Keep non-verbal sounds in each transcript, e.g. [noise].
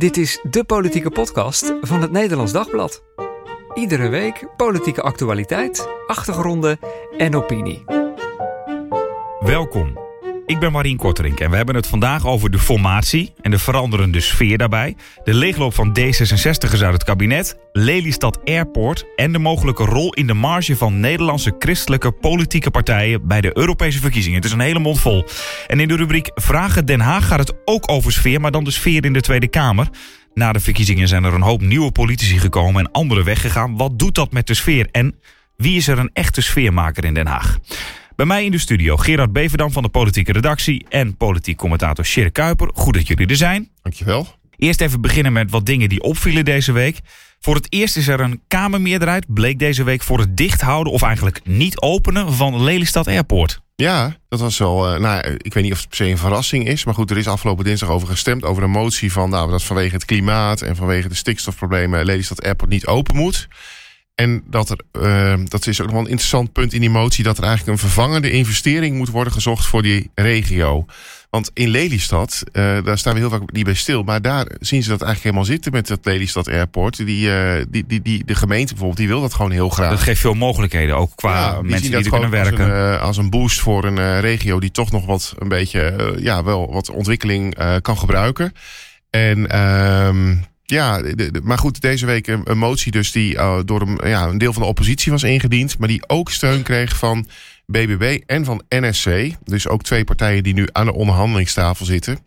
Dit is de politieke podcast van het Nederlands Dagblad. Iedere week politieke actualiteit, achtergronden en opinie. Welkom. Ik ben Marien Korterink en we hebben het vandaag over de formatie en de veranderende sfeer daarbij, de leegloop van D66'ers uit het kabinet, Lelystad Airport en de mogelijke rol in de marge van Nederlandse christelijke politieke partijen bij de Europese verkiezingen. Het is een hele mond vol. En in de rubriek Vragen Den Haag gaat het ook over sfeer, maar dan de sfeer in de Tweede Kamer. Na de verkiezingen zijn er een hoop nieuwe politici gekomen en anderen weggegaan. Wat doet dat met de sfeer en wie is er een echte sfeermaker in Den Haag? Bij mij in de studio Gerard Beverdam van de politieke redactie en politiek commentator Sjerk Kuiper. Goed dat jullie er zijn. Dankjewel. Eerst even beginnen met wat dingen die opvielen deze week. Voor het eerst is er een Kamermeerderheid, bleek deze week voor het dichthouden of eigenlijk niet openen van Lelystad Airport. Ja, dat was wel. Uh, nou, ik weet niet of het per se een verrassing is. Maar goed, er is afgelopen dinsdag over gestemd. Over een motie van nou, dat vanwege het klimaat en vanwege de stikstofproblemen Lelystad Airport niet open moet. En dat er, uh, dat is ook nog wel een interessant punt in die motie, dat er eigenlijk een vervangende investering moet worden gezocht voor die regio. Want in Lelystad, uh, daar staan we heel vaak niet bij stil. Maar daar zien ze dat eigenlijk helemaal zitten met het Lelystad Airport. Die, uh, die, die, die, de gemeente bijvoorbeeld, die wil dat gewoon heel graag. Dat geeft veel mogelijkheden, ook qua ja, mensen die, die er kunnen werken. Als een, als een boost voor een regio die toch nog wat een beetje, ja, wel wat ontwikkeling kan gebruiken. En ja, maar goed, deze week een, motie dus die uh, door een, ja, een deel van de oppositie was ingediend. Maar die ook steun kreeg van BBB en van NSC. Dus ook twee partijen die nu aan de onderhandelingstafel zitten.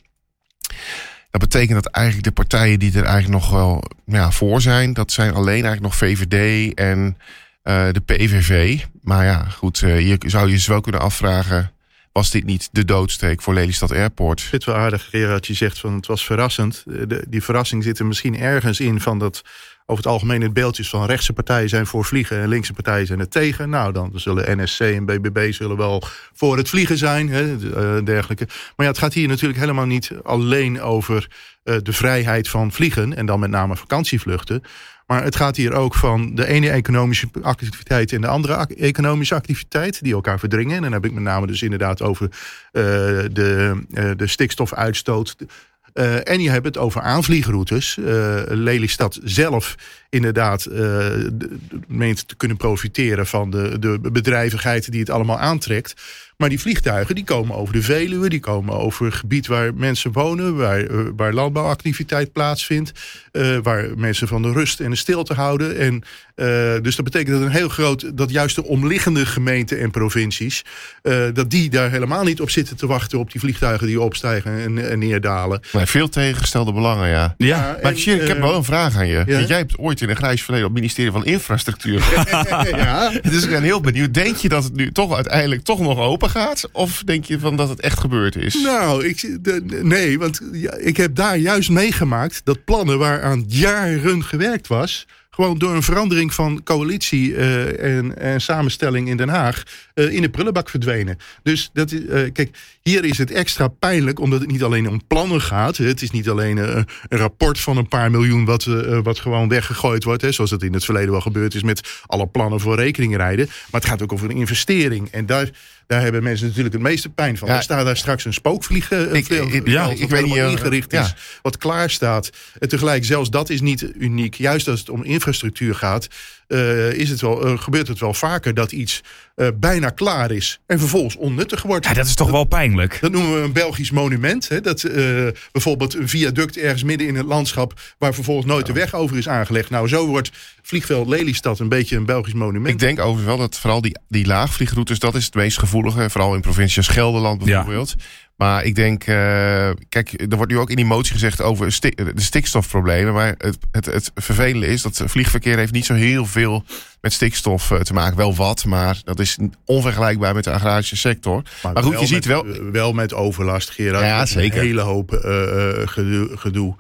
Dat betekent dat eigenlijk de partijen die er eigenlijk nog wel ja, voor zijn... dat zijn alleen eigenlijk nog VVD en uh, de PVV. Maar ja, goed, uh, je zou je dus wel kunnen afvragen was dit niet de doodsteek voor Lelystad Airport? Ik vind het wel aardig, Gerard, je zegt van het was verrassend. De, die verrassing zit er misschien ergens in van dat over het algemeen het beeldjes van rechtse partijen zijn voor vliegen en linkse partijen zijn er tegen. Nou, dan zullen NSC en BBB zullen wel voor het vliegen zijn, hè, eh, dergelijke. Maar ja, het gaat hier natuurlijk helemaal niet alleen over uh, de vrijheid van vliegen en dan met name vakantievluchten. Maar het gaat hier ook van de ene economische activiteit en de andere economische activiteit, die elkaar verdringen. En dan heb ik met name dus inderdaad over uh, de, uh, de stikstofuitstoot. Uh, en je hebt het over aanvliegroutes. Lelystad zelf inderdaad meent te kunnen profiteren van de, de bedrijvigheid die het allemaal aantrekt. Maar die vliegtuigen die komen over de Veluwe, die komen over het gebied waar mensen wonen, waar, uh, waar landbouwactiviteit plaatsvindt, uh, waar mensen van de rust en de stilte houden. En uh, dus dat betekent dat een heel groot, dat juist de omliggende gemeenten en provincies, dat die daar helemaal niet op zitten te wachten op die vliegtuigen die opstijgen en, en neerdalen. Maar veel tegengestelde belangen, ja. Ja, maar Tjir, ik heb wel een vraag aan je. Ja? Jij hebt ooit in een grijs verleden op het ministerie van Infrastructuur. [laughs] ja. Dus ik ben heel benieuwd. Denk je dat het nu toch uiteindelijk toch nog open gaat? Of denk je van dat het echt gebeurd is? Nou, ik, de, nee, want ik heb daar juist meegemaakt dat plannen waaraan jaren gewerkt was gewoon door een verandering van coalitie uh, en, en, samenstelling in Den Haag uh, in de prullenbak verdwenen. Dus dat, uh, kijk, hier is het extra pijnlijk omdat het niet alleen om plannen gaat. Het is niet alleen een rapport van een paar miljoen wat, wat gewoon weggegooid wordt, hè, zoals dat in het verleden wel gebeurd is met alle plannen voor rekeningrijden. Maar het gaat ook over een investering. En daar, daar hebben mensen natuurlijk het meeste pijn van. Ja. Er staat daar straks een spookvliegen ik, ik, ja, ik weet niet ingericht ja. is, wat klaar staat. En tegelijk, zelfs dat is niet uniek. Juist als het om infrastructuur gaat, uh, is het wel, uh, gebeurt het wel vaker dat iets uh, bijna klaar is en vervolgens onnuttig wordt. Ja, dat is toch wel pijnlijk. Dat noemen we een Belgisch monument. Hè? Dat bijvoorbeeld een viaduct ergens midden in het landschap waar vervolgens nooit de weg over is aangelegd. Nou, zo wordt vliegveld Lelystad een beetje een Belgisch monument. Ik denk overigens wel dat vooral die, die laagvliegroutes, dat is het meest gevoelige. Vooral in provincie als Gelderland bijvoorbeeld. Ja. Maar ik denk, uh, kijk, er wordt nu ook in die motie gezegd over de stikstofproblemen. Maar het, het, het vervelende is dat vliegverkeer heeft niet zo heel veel met stikstof te maken. Wel wat, maar dat is onvergelijkbaar met de agrarische sector. Maar, maar goed, je met, ziet wel... Wel met overlast, Gerard. Ja, zeker. Een hele hoop uh, gedoe. gedoe.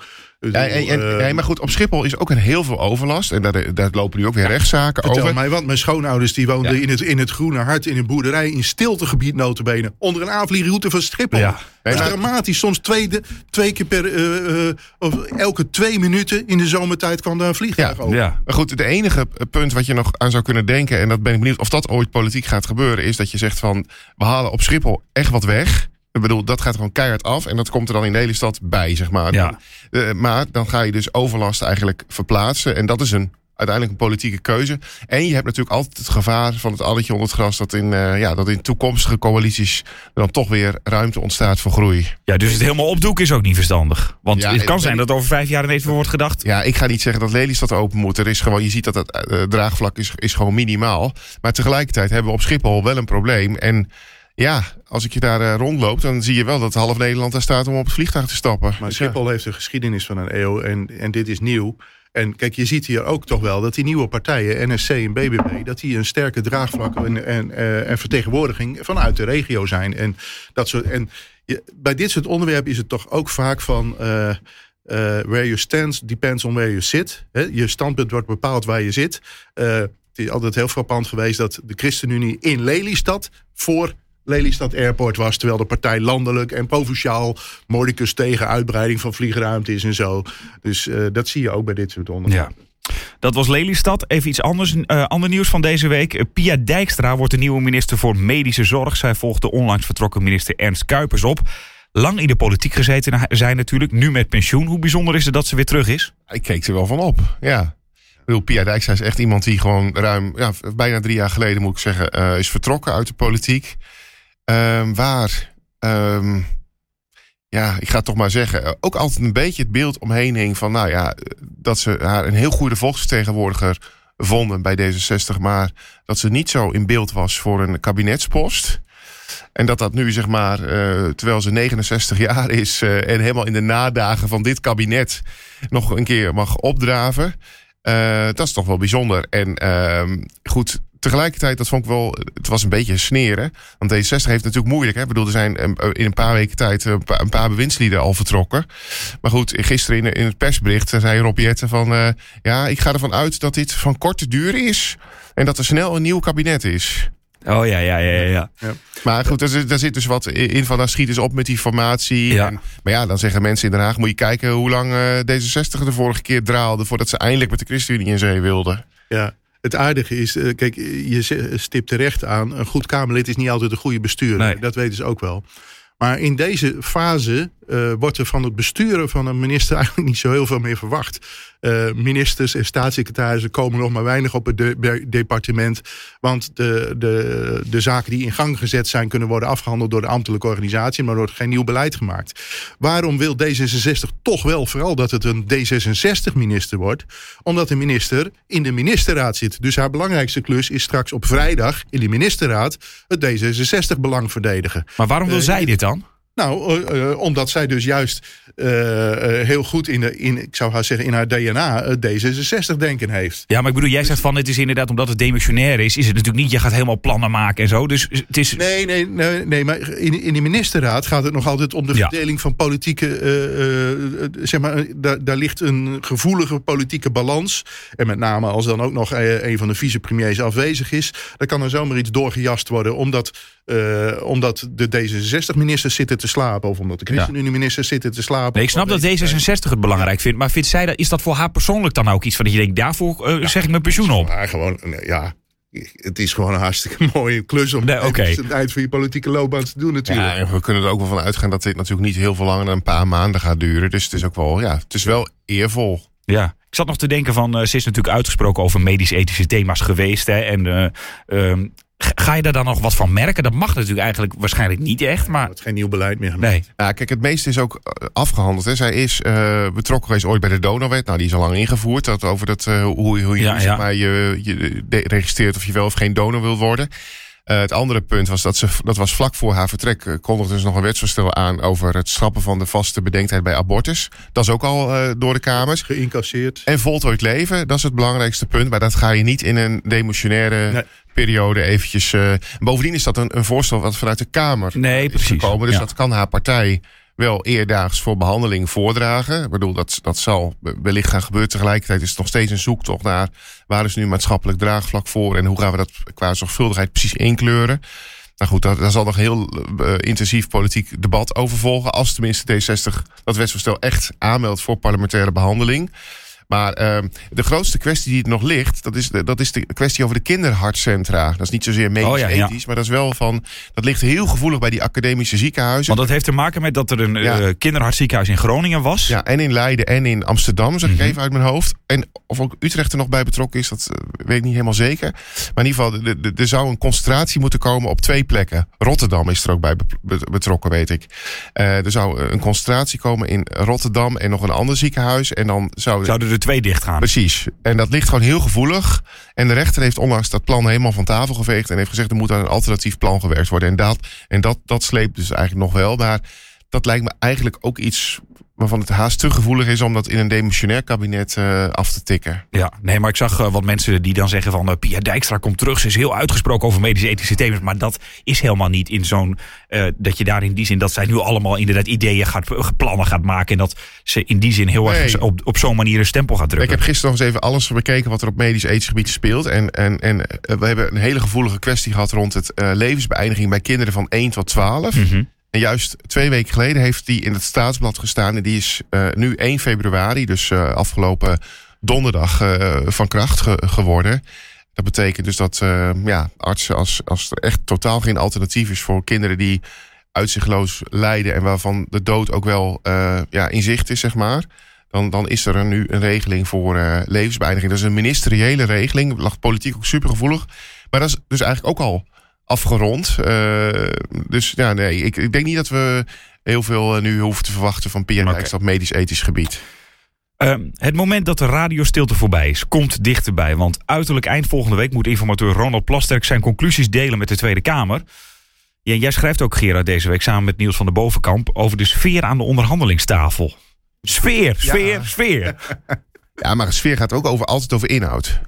Ja, en, en, nee, maar goed, op Schiphol is ook een heel veel overlast. En daar, daar lopen nu ook weer rechtszaken Vertel over. mij, want mijn schoonouders die woonden ja. in, het, in het Groene Hart... in een boerderij in stiltegebied notabene... onder een aanvliegroute van Schiphol. Ja. Dat is maar, dramatisch. Soms twee, twee keer per... Uh, uh, of elke twee minuten in de zomertijd kwam daar een vliegtuig ja. over. Ja. Maar goed, het enige punt wat je nog aan zou kunnen denken... en dat ben ik benieuwd of dat ooit politiek gaat gebeuren... is dat je zegt van, we halen op Schiphol echt wat weg... Ik bedoel, dat gaat gewoon keihard af. En dat komt er dan in Lelystad bij, zeg maar. Ja. Uh, maar dan ga je dus overlast eigenlijk verplaatsen. En dat is een uiteindelijk een politieke keuze. En je hebt natuurlijk altijd het gevaar van het alletje onder het gras... dat in, uh, ja, dat in toekomstige coalities dan toch weer ruimte ontstaat voor groei. Ja, dus het helemaal opdoeken is ook niet verstandig. Want ja, het kan zijn dat over vijf jaar ineens wordt gedacht... Ja, ik ga niet zeggen dat Lelystad open moet. Er is gewoon, je ziet dat het uh, draagvlak is, is gewoon minimaal. Maar tegelijkertijd hebben we op Schiphol wel een probleem. En ja, als ik je daar uh, rondloop, dan zie je wel dat half Nederland daar staat om op het vliegtuig te stappen. Maar Schiphol ja. heeft een geschiedenis van een eeuw en, en dit is nieuw. En kijk, je ziet hier ook toch wel dat die nieuwe partijen, NSC en BBB... dat die een sterke draagvlak en, en, uh, en vertegenwoordiging vanuit de regio zijn. En, dat soort, en je, bij dit soort onderwerpen is het toch ook vaak van... Uh, uh, where you stand depends on where you sit. He, je standpunt wordt bepaald waar je zit. het is altijd heel frappant geweest dat de ChristenUnie in Lelystad... voor Lelystad Airport was. Terwijl de partij landelijk en provinciaal moordicus tegen uitbreiding van vliegruimte is en zo. Dus uh, dat zie je ook bij dit soort onderwerpen. Ja. Dat was Lelystad. Even iets anders. Uh, ander nieuws van deze week. Pia Dijkstra wordt de nieuwe minister voor medische zorg. Zij volgt de onlangs vertrokken minister Ernst Kuipers op. Lang in de politiek gezeten zijn natuurlijk. Nu met pensioen. Hoe bijzonder is het dat ze weer terug is? Ik keek er wel van op, ja. Ik bedoel, Pia Dijkstra is echt iemand die gewoon ruim, ja, bijna drie jaar geleden moet ik zeggen, uh, is vertrokken uit de politiek. Um, waar, um, ja, ik ga toch maar zeggen, ook altijd een beetje het beeld omheen hing van, nou ja, dat ze haar een heel goede volksvertegenwoordiger vonden bij D66, maar dat ze niet zo in beeld was voor een kabinetspost. En dat dat nu, zeg maar, uh, terwijl ze 69 jaar is uh, en helemaal in de nadagen van dit kabinet nog een keer mag opdraven. Uh, dat is toch wel bijzonder. En goed, tegelijkertijd, dat vond ik wel, het was een beetje sneren. Want D60 heeft natuurlijk moeilijk. Hè? Ik bedoel, er zijn in een paar weken tijd een paar, een paar bewindslieden al vertrokken. Maar goed, gisteren in, in het persbericht zei Rob Jetten van... Uh, ja, ik ga ervan uit dat dit van korte duur is. En dat er snel een nieuw kabinet is. Oh ja, ja, ja, ja. ja. Maar goed, daar, daar zit dus wat in van, dan schiet eens op met die formatie. Ja. En, maar ja, dan zeggen mensen in Den Haag, moet je kijken hoe lang uh, D66 de vorige keer draalde voordat ze eindelijk met de ChristenUnie in zee wilden. Ja, het aardige is, kijk, je stipt terecht aan... een goed Kamerlid is niet altijd een goede bestuurder. Nee. Dat weten ze ook wel. Maar in deze fase uh, wordt er van het besturen van een minister [laughs] eigenlijk niet zo heel veel meer verwacht. Uh, ministers en staatssecretarissen komen nog maar weinig op het de departement. Want de, de, de zaken die in gang gezet zijn kunnen worden afgehandeld door de ambtelijke organisatie. Maar er wordt geen nieuw beleid gemaakt. Waarom wil D66 toch wel vooral dat het een D66-minister wordt? Omdat de minister in de ministerraad zit. Dus haar belangrijkste klus is straks op vrijdag in de ministerraad het D66-belang verdedigen. Maar waarom wil uh, zij dit dan? Nou, uh, uh, omdat zij dus juist uh, heel goed in, de, in, ik zou haar zeggen, in haar DNA D66-denken heeft. Ja, maar ik bedoel, jij zegt van het is inderdaad omdat het demissionair is, is het natuurlijk niet, je gaat helemaal plannen maken en zo. Dus het is. Nee, nee, nee, nee maar in, in de ministerraad gaat het nog altijd om de ja. verdeling van politieke. zeg maar, daar, daar ligt een gevoelige politieke balans. En met name als dan ook nog een van de vicepremiers afwezig is, dan kan er zomaar iets doorgejast worden, omdat, omdat de D66-ministers zitten te slapen. Of omdat de ChristenUnie-ministers zitten te slapen. Nee, ik snap dat D66 het belangrijk vindt. Maar vindt zij dat, is dat voor haar persoonlijk dan ook iets van dat je denkt, daarvoor uh, ja, zeg ik mijn pensioen op? Ja, gewoon, ja, het is gewoon een hartstikke [laughs] mooie klus om nee, okay. het eind van je politieke loopbaan te doen natuurlijk. Ja, en we kunnen er ook wel van uitgaan dat dit natuurlijk niet heel veel langer dan een paar maanden gaat duren. Dus het is ook wel, ja, het is wel eervol. Ja, ik zat nog te denken van, uh, ze is natuurlijk uitgesproken over medisch-ethische thema's geweest. Hè, en uh, um, Ga je daar dan nog wat van merken? Dat mag natuurlijk eigenlijk waarschijnlijk niet echt. Maar... Het is geen nieuw beleid meer. Nee. Ja, kijk, het meeste is ook afgehandeld. Hè. Zij is uh, betrokken geweest ooit bij de donorwet. Nou, die is al lang ingevoerd. Dat over dat, uh, hoe, hoe je, ja, zeg maar, je, je registreert of je wel of geen donor wil worden. Uh, het andere punt was dat ze, dat was vlak voor haar vertrek, uh, kondigde ze nog een wetsvoorstel aan over het schrappen van de vaste bedenktijd bij abortus. Dat is ook al uh, door de Kamers. Geïncasseerd. En voltooid leven, dat is het belangrijkste punt. Maar dat ga je niet in een demotionaire nee. periode eventjes. bovendien is dat een, een, voorstel wat vanuit de Kamer nee, is precies. gekomen. Dus ja. dat kan haar partij wel eerdaags voor behandeling voordragen. Ik bedoel, dat, dat zal wellicht gaan gebeuren. Tegelijkertijd is het nog steeds een zoektocht naar waar is nu maatschappelijk draagvlak voor en hoe gaan we dat qua zorgvuldigheid precies inkleuren. Nou goed, daar, zal nog heel uh, intensief politiek debat over volgen. Als tenminste D60 dat wetsvoorstel echt aanmeldt voor parlementaire behandeling. Maar ehm, de grootste kwestie die er nog ligt, dat is, de, dat is de kwestie over de kinderhartcentra. Dat is niet zozeer medisch Oh ja, ja. ethisch, maar dat is wel van. Dat ligt heel gevoelig bij die academische ziekenhuizen. Want dat heeft te maken met dat er een Ja. eh, kinderhartziekenhuis in Groningen was. Ja, en in Leiden en in Amsterdam, zeg ik Mhm. even uit mijn hoofd. En of ook Utrecht er nog bij betrokken is, dat eh, weet ik niet helemaal zeker. Maar in ieder geval, er zou een concentratie moeten komen op twee plekken. Rotterdam is er ook bij be- be- betrokken, weet ik. Eh, er zou een concentratie komen in Rotterdam en nog een ander ziekenhuis. En dan zou... Zouden er twee dicht gaan? Precies. En dat ligt gewoon heel gevoelig. En de rechter heeft onlangs dat plan helemaal van tafel geveegd. En heeft gezegd er moet aan een alternatief plan gewerkt worden. En dat, en dat, dat sleept dus eigenlijk nog wel. Maar dat lijkt me eigenlijk ook iets waarvan het haast te gevoelig is om dat in een demissionair kabinet eh, af te tikken. Ja, nee, maar ik zag eh, wat mensen die dan zeggen van... eh, Pia Dijkstra komt terug, ze is heel uitgesproken over medische ethische thema's. Maar dat is helemaal niet in zo'n... dat je daar in die zin, dat zij nu allemaal inderdaad ideeën gaat, plannen gaat maken... en dat ze in die zin heel erg op, op zo'n manier een stempel gaat Ik drukken. heb gisteren nog eens even alles bekeken wat er op medisch ethisch gebied speelt. En, en, en we hebben een hele gevoelige kwestie gehad rond het levensbeëindiging bij kinderen van 1 tot 12. Mhm. En juist twee weken geleden heeft die in het staatsblad gestaan. En die is eh, nu 1 februari, dus eh, afgelopen donderdag, eh, van kracht ge- geworden. Dat betekent dus dat ja, artsen, als, als er echt totaal geen alternatief is voor kinderen die uitzichtloos lijden. en waarvan de dood ook wel ja, in zicht is, zeg maar. Dan, dan is er nu een regeling voor levensbeëindiging. Dat is een ministeriële regeling. Lag politiek ook supergevoelig. Maar dat is dus eigenlijk ook al afgerond. Eh, dus ja, nee, ik, ik denk niet dat we heel veel eh, nu hoeven te verwachten van Oké. Dijkstra op medisch-ethisch gebied. Ehm, het moment dat de radiostilte voorbij is, komt dichterbij. Want uiterlijk eind volgende week moet informateur Ronald Plasterk zijn conclusies delen met de Tweede Kamer. Ja, jij schrijft ook, Gerard, deze week samen met Niels van der Bovenkamp over de sfeer aan de onderhandelingstafel. Sfeer, sfeer, sfeer. [laughs] Ja, maar een sfeer gaat ook over, altijd over inhoud.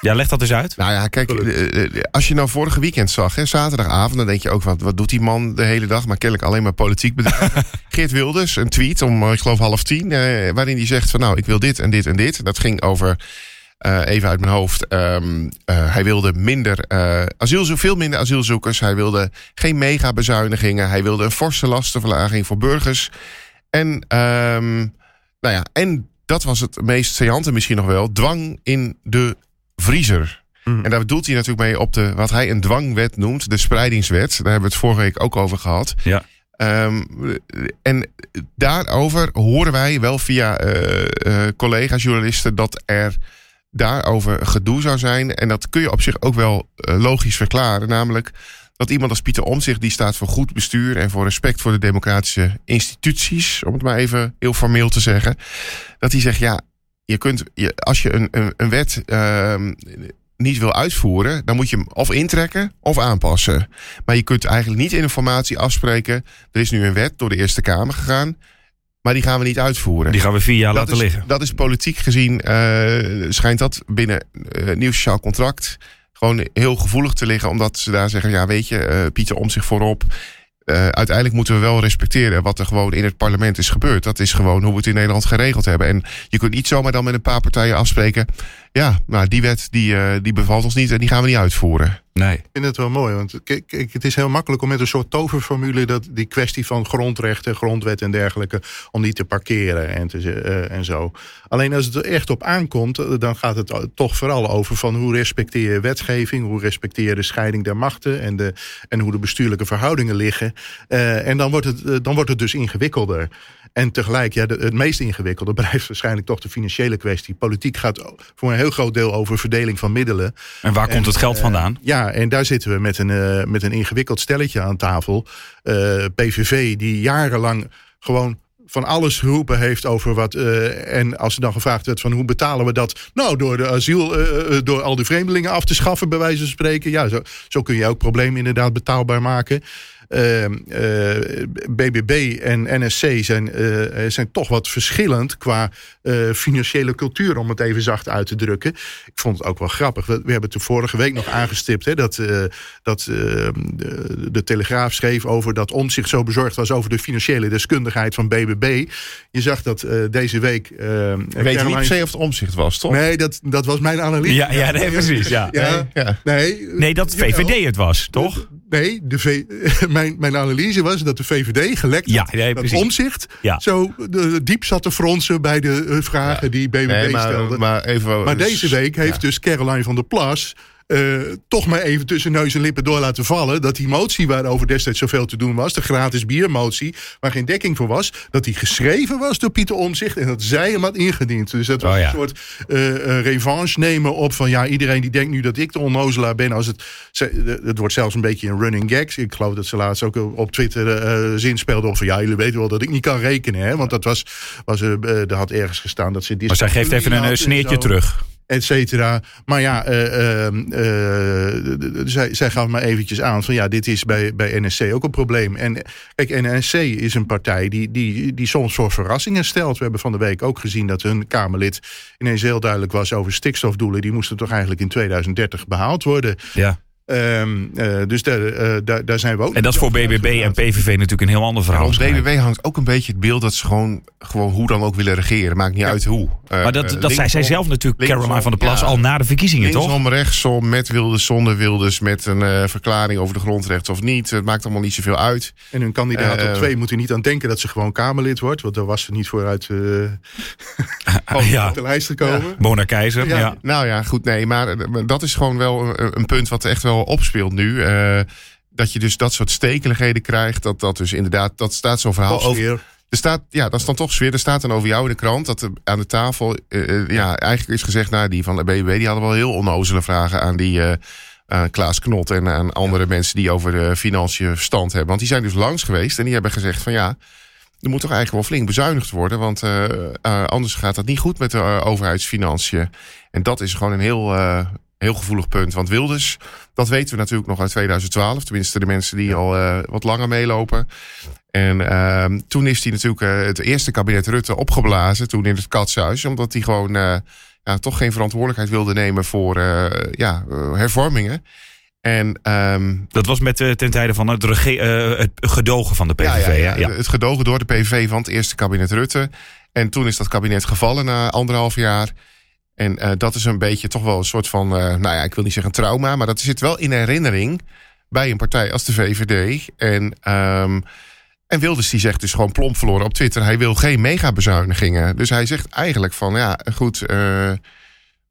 Ja, leg dat eens uit. Nou ja, kijk, eh, eh, als je nou vorige weekend zag, hè, zaterdagavond, dan denk je ook, wat, wat doet die man de hele dag? Maar kennelijk alleen maar politiek bedrijven. [laughs] Geert Wilders, een tweet om, eh, ik geloof half tien, eh, waarin hij zegt van, nou, ik wil dit en dit en dit. Dat ging over, eh, even uit mijn hoofd, ehm, eh, hij wilde minder eh asielzo veel minder asielzoekers. Hij wilde geen mega bezuinigingen. Hij wilde een forse lastenverlaging voor burgers. En, ehm, nou ja, en dat was het meest saillante misschien nog wel, dwang in de vriezer. Mhm. En daar bedoelt hij natuurlijk mee op de, wat hij een dwangwet noemt, de spreidingswet. Daar hebben we het vorige week ook over gehad. Ja. Ehm, en daarover horen wij wel via eh, collega's, journalisten, dat er daarover gedoe zou zijn. En dat kun je op zich ook wel eh, logisch verklaren. Namelijk dat iemand als Pieter Omtzigt, die staat voor goed bestuur en voor respect voor de democratische instituties, om het maar even heel formeel te zeggen, dat hij zegt, ja, je kunt, je, als je een, een, een wet ehm, niet wil uitvoeren, dan moet je hem of intrekken of aanpassen. Maar je kunt eigenlijk niet in een formatie afspreken. Er is nu een wet door de Eerste Kamer gegaan, maar die gaan we niet uitvoeren. Die gaan we vier jaar dat, laten is, liggen. dat is politiek gezien, eh, schijnt dat binnen eh nieuw sociaal contract gewoon heel gevoelig te liggen. Omdat ze daar zeggen, ja weet je, eh, Pieter om zich voorop. Eh, uiteindelijk moeten we wel respecteren wat er gewoon in het parlement is gebeurd. Dat is gewoon hoe we het in Nederland geregeld hebben. En je kunt niet zomaar dan met een paar partijen afspreken. Ja, nou die wet die, eh, die bevalt ons niet en die gaan we niet uitvoeren. Nee. Ik vind het wel mooi, want kijk, het is heel makkelijk om met een soort toverformule dat die kwestie van grondrechten, grondwet en dergelijke, om die te parkeren en, te, eh, en zo. Alleen als het er echt op aankomt, eh, dan gaat het toch vooral over van hoe respecteer je wetgeving, hoe respecteer je de scheiding der machten en, de, en hoe de bestuurlijke verhoudingen liggen. Eh, en dan wordt, het, dan wordt het dus ingewikkelder. En tegelijk, ja, de- het meest ingewikkelde blijft waarschijnlijk toch de financiële kwestie. Politiek gaat voor een heel groot deel over verdeling van middelen. En waar komt het geld eh, vandaan? Ja, en daar zitten we met een, eh, met een ingewikkeld stelletje aan tafel. Eh, PVV, die jarenlang gewoon van alles geroepen heeft over wat. en als er dan gevraagd werd van hoe betalen we dat? Nou, door de asiel, door al die vreemdelingen af te schaffen, bij wijze van spreken. Ja, zo, zo kun je ook problemen inderdaad betaalbaar maken. Eh, eh, BBB en NSC zijn, eh, zijn toch wat verschillend qua eh, financiële cultuur, om het even zacht uit te drukken. Ik vond het ook wel grappig. We, we hebben het de vorige week nog aangestipt hè, dat, eh, dat eh, de, de Telegraaf schreef over dat Omtzigt zo bezorgd was over de financiële deskundigheid van BBB. Je zag dat eh, deze week. eh, Ik weet niet Caroline- per se of het omzicht was, toch? Nee, dat, dat was mijn analyse. Ja, ja nee, precies. Ja. Ja, Ja. nee. Nee, dat. VVD het was, toch? Nee, de v [laughs] mijn, mijn analyse was dat de VVD gelekt Ja, had. nee, dat precies. omzicht Ja. zo de, diep zat te fronsen bij de eh, vragen die BBB Nee, stelde. maar, maar even. Maar deze week heeft dus Caroline van der Plas. Eh, toch maar even tussen neus en lippen door laten vallen. dat die motie waarover destijds zoveel te doen was. de gratis biermotie. waar geen dekking voor was. dat die geschreven was door Pieter Omzicht. en dat zij hem had ingediend. Dus dat was Oh ja. een soort eh, eh, revanche nemen op van. ja, iedereen die denkt nu dat ik de onnozelaar ben. als het. ze- Het wordt zelfs een beetje een running gags. Ik geloof dat ze laatst ook op Twitter eh zin speelde. van ja, jullie weten wel dat ik niet kan rekenen. Hè? Want dat was. was er had ergens gestaan dat ze. Maar zij geeft even een sneertje terug. Et cetera. Maar ja, eh, eh, eh, zij, zij gaf maar eventjes aan van ja, dit is bij, bij NSC ook een probleem. En kijk, NSC is een partij die, die, die soms voor verrassingen stelt. We hebben van de week ook gezien dat hun Kamerlid ineens heel duidelijk was over stikstofdoelen. Die moesten toch eigenlijk in 2030 behaald worden. Ja. Ehm, eh, dus daar, eh, daar, daar zijn we ook. En dat is voor BBB en PVV natuurlijk een heel ander verhaal. Ons. BBB hangt ook een beetje het beeld dat ze gewoon, gewoon hoe dan ook willen regeren. Maakt niet uit hoe. Eh, Maar dat, dat zei zij linksom, zelf natuurlijk, linksom, Caroline van der Plas, ja. al na de verkiezingen, toch? Linksom, rechtsom, met Wilders, zonder Wilders, met een eh, verklaring over de grondrechten of niet. Het maakt allemaal niet zoveel uit. En hun kandidaat op twee moet er niet aan denken dat ze gewoon Kamerlid wordt. Want daar was ze niet voor uit, eh, [laughs] ja. op de lijst gekomen. Mona Keizer, ja. Ja. Nou ja, goed, nee, maar maar dat is gewoon wel een, een punt wat echt wel opspeelt nu. Eh, dat je dus dat soort stekeligheden krijgt. Dat dat dus inderdaad, dat staat zo'n verhaal over. Er staat, ja, dat is dan toch sfeer. Er staat dan over jou in de krant dat er aan de tafel, eh, eh, ja, eigenlijk is gezegd, nou, die van de BBB, die hadden wel heel onnozele vragen aan die aan Klaas Knot en aan andere mensen die over de financiën verstand hebben. Want die zijn dus langs geweest en die hebben gezegd van ja, er moet toch eigenlijk wel flink bezuinigd worden, want anders gaat dat niet goed met de overheidsfinanciën. En dat is gewoon een heel, heel gevoelig punt. Want Wilders, dat weten we natuurlijk nog uit 2012, tenminste de mensen die al eh, wat langer meelopen. En ehm, toen is hij natuurlijk eh, het eerste kabinet Rutte opgeblazen, toen in het katshuis, omdat hij gewoon eh, ja, toch geen verantwoordelijkheid wilde nemen voor ja, hervormingen. En ehm, Dat was met, ten tijde van het, het gedogen van de PVV. ja, ja, ja, ja, ja. Het gedogen door de PVV van het eerste kabinet Rutte. En toen is dat kabinet gevallen na anderhalf jaar. En eh, dat is een beetje toch wel een soort van, eh, nou ja, ik wil niet zeggen trauma, maar dat zit wel in herinnering bij een partij als de VVD. En, ehm, en Wilders die zegt dus gewoon plomp verloren op Twitter, hij wil geen megabezuinigingen. Dus hij zegt eigenlijk van, ja, goed, eh,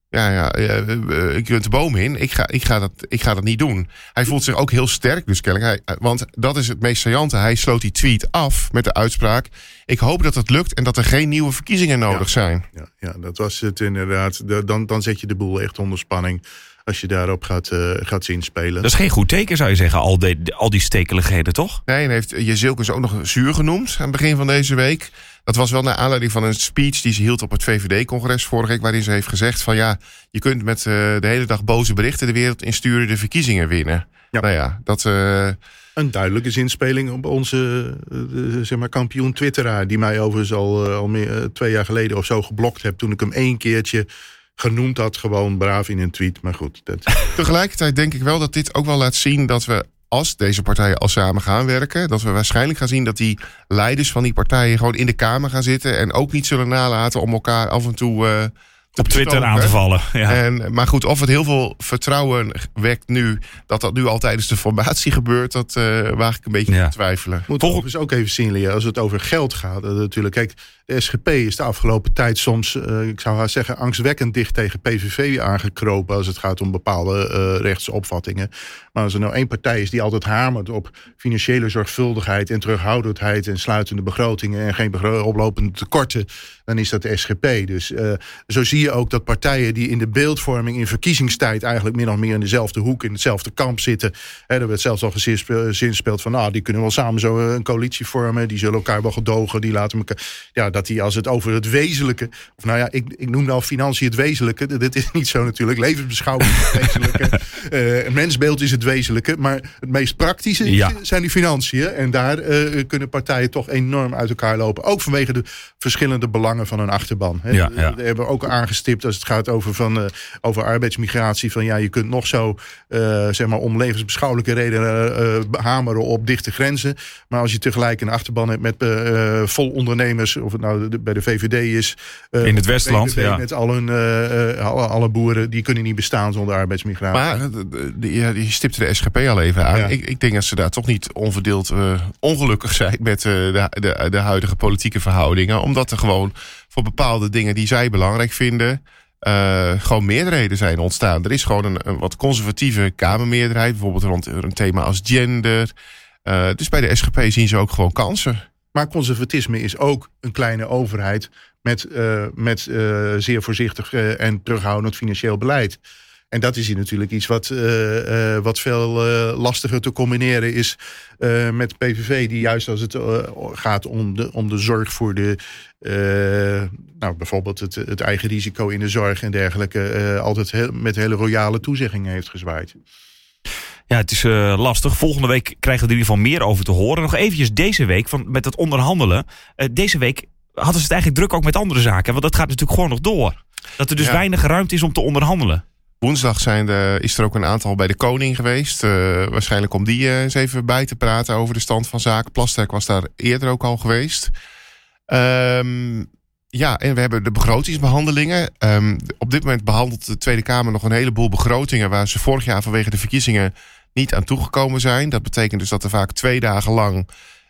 ja, ja, eh, eh, ik kunt de boom in. Ik ga, ik, ga dat, ik ga dat niet doen. Hij voelt zich ook heel sterk, dus kennelijk. Hij, want dat is het meest saillante. Hij sloot die tweet af met de uitspraak. Ik hoop dat het lukt en dat er geen nieuwe verkiezingen nodig zijn. Ja, ja, dat was het inderdaad. De- Dan, dan zet je de boel echt onder spanning. Als je daarop gaat, eh, gaat zinspelen. Dat is geen goed teken, zou je zeggen, al, die- al die stekeligheden, toch? Nee, en heeft Jezilkes ook nog zuur genoemd aan het begin van deze week. Dat was wel naar aanleiding van een speech die ze hield op het VVD-congres vorige week. Waarin ze heeft gezegd van ja, je kunt met eh, de hele dag boze berichten de wereld insturen, de verkiezingen winnen. Ja. Nou ja, dat... eh, Een duidelijke zinspeling op onze eh, zeg maar kampioen Twitteraar. Die mij overigens al, al meer, twee jaar geleden of zo geblokt heb. Toen ik hem één keertje genoemd had. Gewoon braaf in een tweet. Maar goed, dat, [laughs] Tegelijkertijd denk ik wel dat dit ook wel laat zien dat we, als deze partijen al samen gaan werken, dat we waarschijnlijk gaan zien dat die leiders van die partijen gewoon in de Kamer gaan zitten en ook niet zullen nalaten om elkaar af en toe eh, te Op Twitter aan te vallen. Ja. En, maar goed, of het heel veel vertrouwen wekt nu, dat dat nu al tijdens de formatie gebeurt, dat eh waag ik een beetje Ja. te twijfelen. moet Volg- overigens ook even zien, Lea, als het over geld gaat. natuurlijk, kijk, de SGP is de afgelopen tijd soms, eh, ik zou haar zeggen, angstwekkend dicht tegen PVV aangekropen. als het gaat om bepaalde eh rechtsopvattingen. Maar als er nou één partij is die altijd hamert op financiële zorgvuldigheid en terughoudendheid en sluitende begrotingen en geen oplopende tekorten, dan is dat de SGP. Dus eh, zo zie je ook dat partijen die in de beeldvorming in verkiezingstijd eigenlijk min of meer in dezelfde hoek, in hetzelfde kamp zitten. Hè, er werd zelfs al gezinspe- zinspeeld van, nou, die kunnen wel samen zo een coalitie vormen, die zullen elkaar wel gedogen, die laten elkaar. Ja, dat die als het over het wezenlijke, of nou ja, ik, ik noem nou financiën het wezenlijke, dit is niet zo natuurlijk. Levensbeschouwing is het wezenlijke, [laughs] Eh, mensbeeld is het wezenlijke, maar het meest praktische Ja. zijn die financiën. En daar eh, kunnen partijen toch enorm uit elkaar lopen. Ook vanwege de verschillende belangen van een achterban. Hè. Ja, ja. We hebben ook aangestipt als het gaat over, van, over arbeidsmigratie. Van ja, je kunt nog zo zeg maar om levensbeschouwelijke redenen hameren op dichte grenzen. Maar als je tegelijk een achterban hebt met vol ondernemers, of het nou bij de VVD is. In het Westland, ja. Met al hun, alle, alle boeren, die kunnen niet bestaan zonder arbeidsmigratie. Maar je stipte de SGP al even aan. Ik, ik denk dat ze daar toch niet onverdeeld ongelukkig zijn met de, de, de huidige politieke verhoudingen. Omdat er gewoon voor bepaalde dingen die zij belangrijk vinden. Uh, gewoon meerderheden zijn ontstaan. Er is gewoon een, een wat conservatieve Kamermeerderheid. Bijvoorbeeld rond een thema als gender. Uh, dus bij de SGP zien ze ook gewoon kansen. Maar conservatisme is ook een kleine overheid met, uh, met zeer voorzichtig en terughoudend financieel beleid. En dat is hier natuurlijk iets wat, wat veel lastiger te combineren is met PVV, die juist als het gaat om de, om de zorg voor de, nou bijvoorbeeld het, het eigen risico in de zorg en dergelijke, altijd heel, met hele royale toezeggingen heeft gezwaaid. Ja, het is lastig. Volgende week krijgen we er in ieder geval meer over te horen. Nog eventjes deze week van, met het onderhandelen. deze week hadden ze het eigenlijk druk ook met andere zaken. Want dat gaat natuurlijk gewoon nog door. Dat er dus weinig ruimte is om te onderhandelen. Woensdag zijn de, is er ook een aantal bij de koning geweest. Uh, waarschijnlijk om die eens even bij te praten over de stand van zaken. Plasterk was daar eerder ook al geweest. Um, ja, en we hebben de begrotingsbehandelingen. Um, op dit moment behandelt de Tweede Kamer nog een heleboel begrotingen... waar ze vorig jaar vanwege de verkiezingen niet aan toegekomen zijn. Dat betekent dus dat er vaak twee dagen lang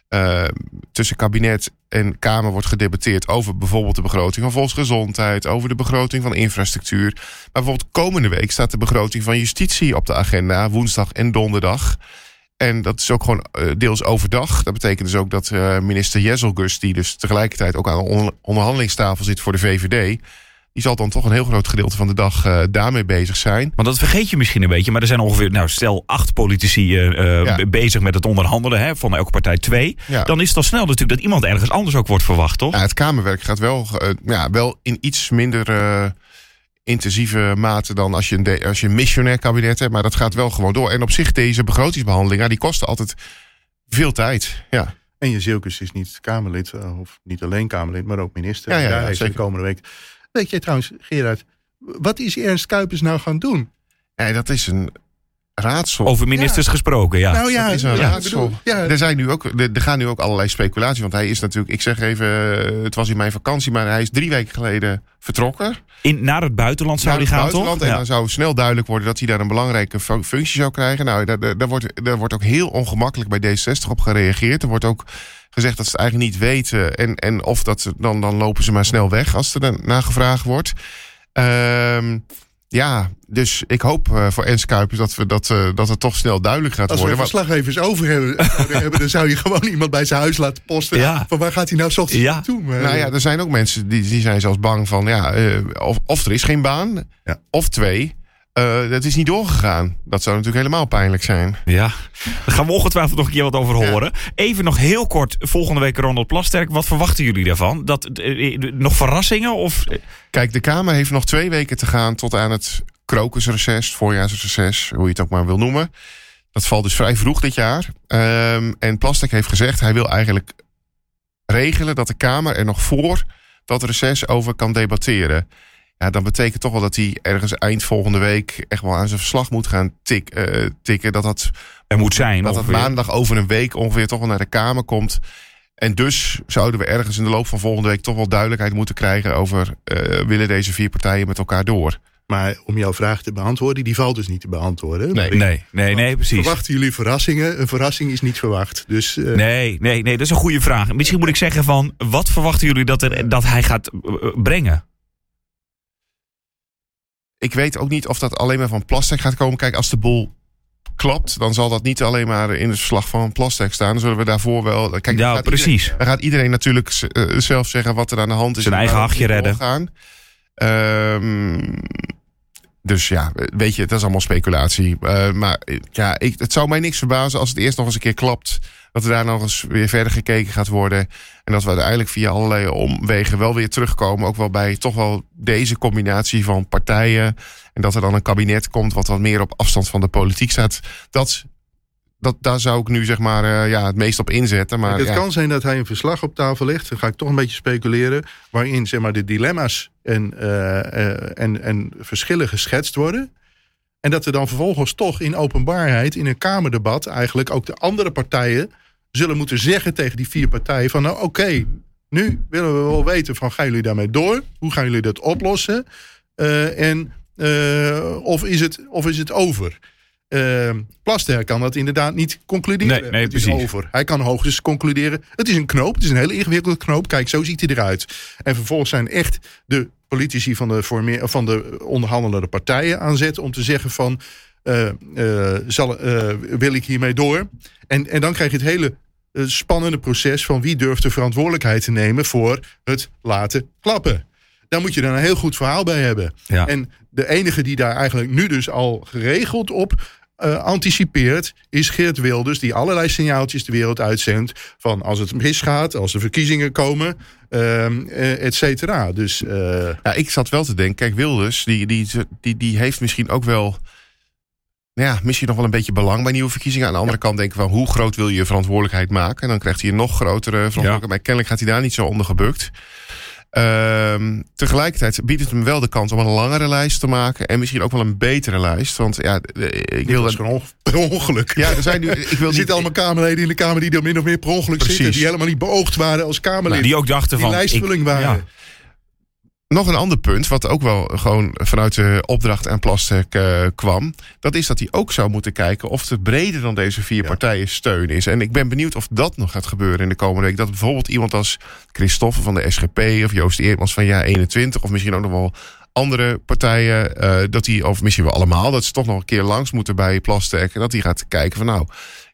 uh, tussen kabinet en Kamer wordt gedebatteerd over bijvoorbeeld de begroting van volksgezondheid, over de begroting van infrastructuur. Maar bijvoorbeeld komende week staat de begroting van justitie op de agenda, woensdag en donderdag. En dat is ook gewoon uh, deels overdag. Dat betekent dus ook dat uh, minister Jezelgus, die dus tegelijkertijd ook aan de onderhandelingstafel zit voor de VVD, die zal dan toch een heel groot gedeelte van de dag uh, daarmee bezig zijn. Want dat vergeet je misschien een beetje. Maar er zijn ongeveer, nou stel, acht politici uh, ja. bezig met het onderhandelen. Hè, van elke partij twee. Ja. Dan is het al snel natuurlijk dat iemand ergens anders ook wordt verwacht, toch? Ja, het Kamerwerk gaat wel, uh, ja, wel in iets minder intensieve mate dan als je, een als je een missionair kabinet hebt. Maar dat gaat wel gewoon door. En op zich, deze begrotingsbehandelingen, die kosten altijd veel tijd. Ja. En je Zilkes is niet Kamerlid, of niet alleen Kamerlid, maar ook minister. Ja, ja, ja, ja zeker. de komende week Weet jij trouwens, Gerard, wat is Ernst Kuipers nou gaan doen? Ja, dat is een raadsel. Over ministers ja. gesproken, ja. Nou ja, dat is een ja, raadsel. Bedoel, ja. Er, zijn nu ook, er, er, gaan nu ook allerlei speculaties. Want hij is natuurlijk, ik zeg even, het was in mijn vakantie, maar hij is drie weken geleden vertrokken. In, naar het buitenland zou hij gaan, buitenland, toch? En dan zou snel duidelijk worden dat hij daar een belangrijke functie zou krijgen. Nou, daar, daar, wordt, daar wordt ook heel ongemakkelijk bij D66 op gereageerd. Er wordt ook gezegd dat ze het eigenlijk niet weten. En, en of dat ze, dan, dan lopen ze maar snel weg als er naar gevraagd wordt. Um, ja, dus ik hoop uh, voor Ens Kuipers dat, we dat, uh, dat het toch snel duidelijk gaat Als worden. Als we verslaggevers over [laughs] hebben, hebben, dan zou je gewoon iemand bij zijn huis laten posten. Ja. Van waar gaat hij nou zo ja. toe? Maar, nou ja, er zijn ook mensen die, die zijn zelfs bang van, ja, uh, of, of er is geen baan, ja. of twee, uh, dat is niet doorgegaan. Dat zou natuurlijk helemaal pijnlijk zijn. Ja, daar gaan we ongetwijfeld nog een keer wat over horen. Ja. Even nog heel kort, volgende week Ronald Plasterk. Wat verwachten jullie daarvan? Dat, uh, nog verrassingen? Of? Kijk, de Kamer heeft nog twee weken te gaan tot aan het krokusreces, voorjaarsreces, hoe je het ook maar wil noemen. Dat valt dus vrij vroeg dit jaar. Um, en Plasterk heeft gezegd, hij wil eigenlijk regelen dat de Kamer er nog voor dat reces over kan debatteren. Ja, dan betekent toch wel dat hij ergens eind volgende week echt wel aan zijn verslag moet gaan tik, uh, tikken. Dat dat er moet zijn. Dat het maandag over een week ongeveer toch wel naar de Kamer komt. En dus zouden we ergens in de loop van volgende week toch wel duidelijkheid moeten krijgen over uh, willen deze vier partijen met elkaar door. Maar om jouw vraag te beantwoorden, die valt dus niet te beantwoorden. Nee, nee, nee, nee, precies. Verwachten jullie verrassingen? Een verrassing is niet verwacht. Dus, uh... nee, nee, nee, dat is een goede vraag. Misschien moet ik zeggen van, wat verwachten jullie dat, er, dat hij gaat brengen? Ik weet ook niet of dat alleen maar van plastic gaat komen. Kijk, als de boel klapt, dan zal dat niet alleen maar in het verslag van plastic staan. Dan zullen we daarvoor wel. Kijk, ja, precies. Iedereen, dan gaat iedereen natuurlijk uh, zelf zeggen wat er aan de hand is. Zijn eigen hachje redden. Um, dus ja, weet je, dat is allemaal speculatie. Uh, maar ja, ik, het zou mij niks verbazen als het eerst nog eens een keer klapt. Dat er daar nog eens weer verder gekeken gaat worden. En dat we uiteindelijk via allerlei omwegen wel weer terugkomen. Ook wel bij toch wel deze combinatie van partijen. En dat er dan een kabinet komt wat wat meer op afstand van de politiek staat. Dat dat, daar zou ik nu zeg maar eh, ja, het meest op inzetten. Maar, het ja. kan zijn dat hij een verslag op tafel legt. Dan ga ik toch een beetje speculeren. Waarin zeg maar, de dilemma's en, eh, eh, en, en verschillen geschetst worden. En dat er dan vervolgens toch in openbaarheid, in een Kamerdebat, eigenlijk ook de andere partijen zullen moeten zeggen tegen die vier partijen: van nou oké, nu willen we wel weten van gaan jullie daarmee door? Hoe gaan jullie dat oplossen? Uh, en uh, of, is het, of is het over? Uh, Plaster kan dat inderdaad niet concluderen. Nee, nee, het is precies. over. Hij kan hoogstens concluderen. Het is een knoop. Het is een hele ingewikkelde knoop. Kijk, zo ziet hij eruit. En vervolgens zijn echt de politici van de, van de onderhandelende partijen aan zet om te zeggen van zal, uh, wil ik hiermee door? En, en dan krijg je het hele spannende proces van wie durft de verantwoordelijkheid te nemen voor het laten klappen. Daar moet je dan een heel goed verhaal bij hebben. Ja. En de enige die daar eigenlijk nu dus al geregeld op uh, anticipeert, is Geert Wilders, die allerlei signaaltjes de wereld uitzendt van als het misgaat, als er verkiezingen komen, uh, et cetera. Dus, uh... ja, ik zat wel te denken, kijk, Wilders, die, die, die, die heeft misschien ook wel. Ja, misschien nog wel een beetje belang bij nieuwe verkiezingen. Aan de andere ja. kant denk ik van hoe groot wil je je verantwoordelijkheid maken? En dan krijgt hij een nog grotere verantwoordelijkheid. Ja. Maar kennelijk gaat hij daar niet zo onder gebukt. Uh, tegelijkertijd biedt het hem wel de kans om een langere lijst te maken. En misschien ook wel een betere lijst. Want ja, ik wil dat gewoon per ongeluk. Ja, er zijn nu. Ik wil er zitten allemaal Kamerleden in de Kamer die er min of meer per ongeluk Precies. zitten. Die helemaal niet beoogd waren als Kamerlid. Nou, die ook dachten van. Die lijstvulling ik, waren. Ja. Nog een ander punt, wat ook wel gewoon vanuit de opdracht aan Plastic uh, kwam. Dat is dat hij ook zou moeten kijken of het breder dan deze vier ja. partijen steun is. En ik ben benieuwd of dat nog gaat gebeuren in de komende week. Dat bijvoorbeeld iemand als Christoffe van de SGP of Joost Eermans van Ja 21 of misschien ook nog wel andere partijen, uh, dat die, of misschien wel allemaal, dat ze toch nog een keer langs moeten bij Plastic. En dat die gaat kijken van nou,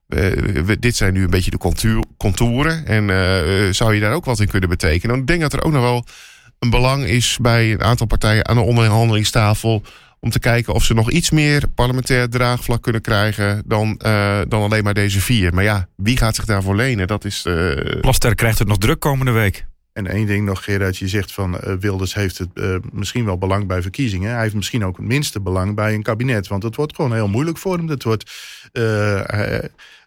uh, we, dit zijn nu een beetje de contour, contouren. En uh, zou je daar ook wat in kunnen betekenen? Want ik denk dat er ook nog wel een belang is bij een aantal partijen aan de onderhandelingstafel. om te kijken of ze nog iets meer parlementair draagvlak kunnen krijgen. dan, uh, dan alleen maar deze vier. Maar ja, wie gaat zich daarvoor lenen? Dat is. Uh... Plaster krijgt het nog druk komende week. En één ding nog, Gerard, je zegt van uh, Wilders heeft het uh, misschien wel belang bij verkiezingen. Hij heeft misschien ook het minste belang bij een kabinet. Want het wordt gewoon heel moeilijk voor hem. Het wordt uh,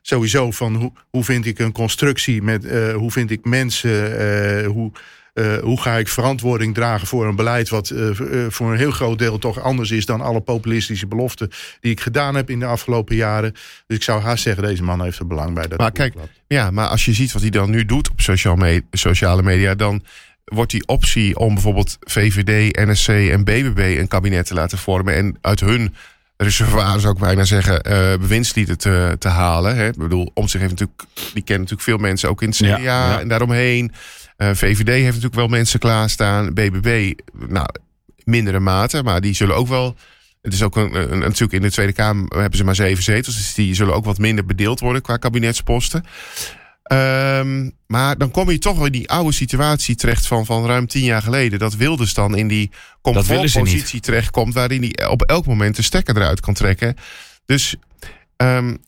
sowieso van hoe, hoe vind ik een constructie met hoe vind ik mensen, hoe. Uh, hoe ga ik verantwoording dragen voor een beleid wat uh, uh, voor een heel groot deel toch anders is dan alle populistische beloften die ik gedaan heb in de afgelopen jaren. Dus ik zou haast zeggen, deze man heeft er belang bij. Dat maar kijk, ja, maar als je ziet wat hij dan nu doet op sociale, me sociale media, dan wordt die optie om bijvoorbeeld VVD, NSC en BBB een kabinet te laten vormen en uit hun reservoir zou ik bijna zeggen, uh, bewindslieden te, te halen. Hè. Ik bedoel, om zich heeft natuurlijk, die kennen natuurlijk veel mensen ook in het CDA ja, ja. en daaromheen. Uh, VVD heeft natuurlijk wel mensen klaarstaan. BBB, nou, mindere mate, maar die zullen ook wel. Het is ook een, een, natuurlijk in de Tweede Kamer hebben ze maar zeven zetels, dus die zullen ook wat minder bedeeld worden qua kabinetsposten. Um, maar dan kom je toch in die oude situatie terecht van, van ruim tien jaar geleden. Dat Wilders dan in die comfortpositie terechtkomt... waarin hij op elk moment de stekker eruit kan trekken. Dus um,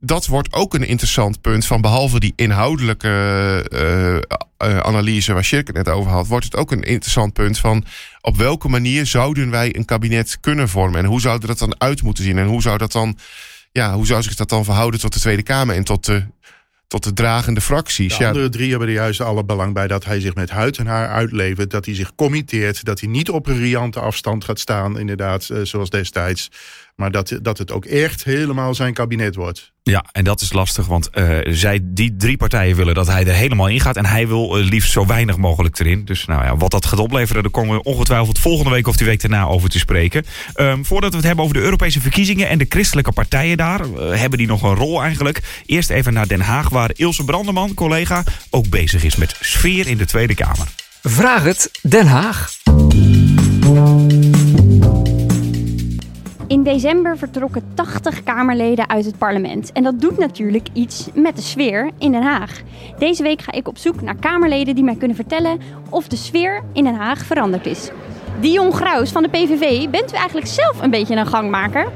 dat wordt ook een interessant punt van... behalve die inhoudelijke uh, uh, analyse waar Shirk het net over had... wordt het ook een interessant punt van... op welke manier zouden wij een kabinet kunnen vormen... en hoe zou dat dan uit moeten zien... en hoe zou dat dan... Ja, hoe zou zich dat dan verhouden tot de Tweede Kamer en tot de tot de dragende fracties. De andere drie hebben er juist alle belang bij dat hij zich met huid en haar uitlevert. Dat hij zich committeert. Dat hij niet op een riante afstand gaat staan, inderdaad, zoals destijds. Maar dat, dat het ook echt helemaal zijn kabinet wordt. Ja, en dat is lastig, want uh, zij, die drie partijen willen dat hij er helemaal in gaat. En hij wil uh, liefst zo weinig mogelijk erin. Dus nou ja, wat dat gaat opleveren, daar komen we ongetwijfeld volgende week of die week daarna over te spreken. Um, voordat we het hebben over de Europese verkiezingen en de christelijke partijen daar, uh, hebben die nog een rol eigenlijk. Eerst even naar Den Haag, waar Ilse Brandeman, collega, ook bezig is met sfeer in de Tweede Kamer. Vraag het Den Haag. In december vertrokken 80 Kamerleden uit het parlement. En dat doet natuurlijk iets met de sfeer in Den Haag. Deze week ga ik op zoek naar Kamerleden die mij kunnen vertellen of de sfeer in Den Haag veranderd is. Dion Graus van de PVV, bent u eigenlijk zelf een beetje een gangmaker?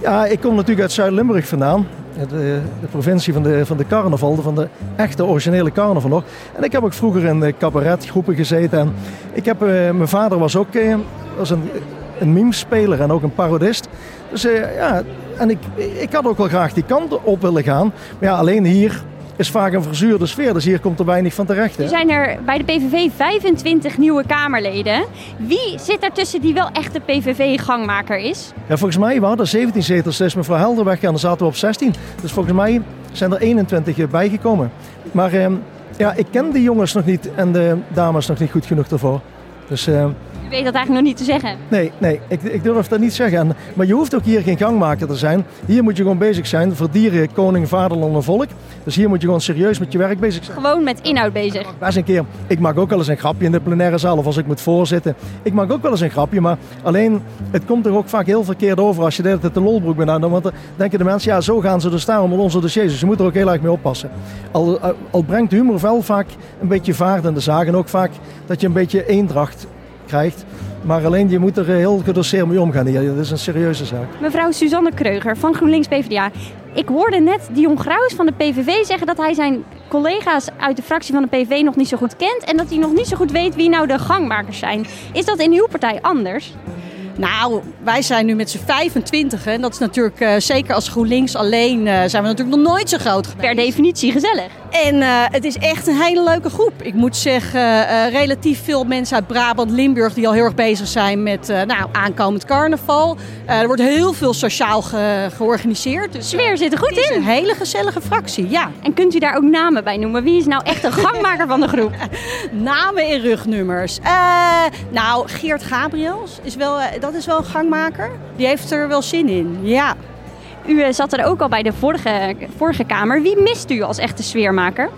Ja, ik kom natuurlijk uit Zuid-Limburg vandaan. De, de, provincie van de, van de carnaval, van de echte originele carnaval nog. En ik heb ook vroeger in cabaretgroepen gezeten. En ik heb, uh, mijn vader was ook uh, was een een meme-speler en ook een parodist. Dus eh, ja, en ik, ik had ook wel graag die kant op willen gaan. Maar ja, alleen hier is vaak een verzuurde sfeer, dus hier komt er weinig van terecht. Hè? Er zijn er bij de PVV 25 nieuwe Kamerleden. Wie zit er tussen die wel echt de PVV-gangmaker is? Ja, volgens mij waren er 17 zetels, dus mevrouw Helder weg en dan zaten we op 16. Dus volgens mij zijn er 21 bijgekomen. Maar eh, ja, ik ken de jongens nog niet en de dames nog niet goed genoeg ervoor. Dus... Eh, weet dat eigenlijk nog niet te zeggen. Nee, nee ik, ik durf dat niet te zeggen. En, maar je hoeft ook hier geen gangmaker te zijn. Hier moet je gewoon bezig zijn voor dieren, koning, vaderland en volk. Dus hier moet je gewoon serieus met je werk bezig zijn. Gewoon met inhoud bezig. Best een keer. Ik maak ook wel eens een grapje in de plenaire zaal of als ik moet voorzitten. Ik maak ook wel eens een grapje, maar alleen het komt er ook vaak heel verkeerd over als je de de lolbroek bent aan. Want dan denken de mensen, ja zo gaan ze er staan met onze dossiers. Dus je moet er ook heel erg mee oppassen. Al, al brengt humor wel vaak een beetje vaart in de zaak en ook vaak dat je een beetje eendracht krijgt. Maar alleen je moet er heel gedoseerd mee omgaan hier. Dat is een serieuze zaak. Mevrouw Suzanne Kreuger van GroenLinks PvdA. Ik hoorde net Dion Graus van de PVV zeggen dat hij zijn collega's uit de fractie van de PVV nog niet zo goed kent. En dat hij nog niet zo goed weet wie nou de gangmakers zijn. Is dat in uw partij anders? Nou, wij zijn nu met z'n 25 en dat is natuurlijk uh, zeker als GroenLinks alleen uh, zijn we natuurlijk nog nooit zo groot geweest. Per definitie gezellig. En uh, het is echt een hele leuke groep. Ik moet zeggen, relatief veel mensen uit Brabant, Limburg die al heel erg bezig zijn met nou, aankomend carnaval. er wordt heel veel sociaal ge georganiseerd. Dus, Sfeer zit er goed het is in. een hele gezellige fractie, ja. En kunt u daar ook namen bij noemen? Wie is nou echt de [laughs] gangmaker van de groep? [laughs] namen en rugnummers. nou, Geert Gabriels is wel dat is wel een gangmaker. Die heeft er wel zin in, ja. U eh, zat er ook al bij de vorige, vorige kamer. Wie mist u als echte sfeermaker?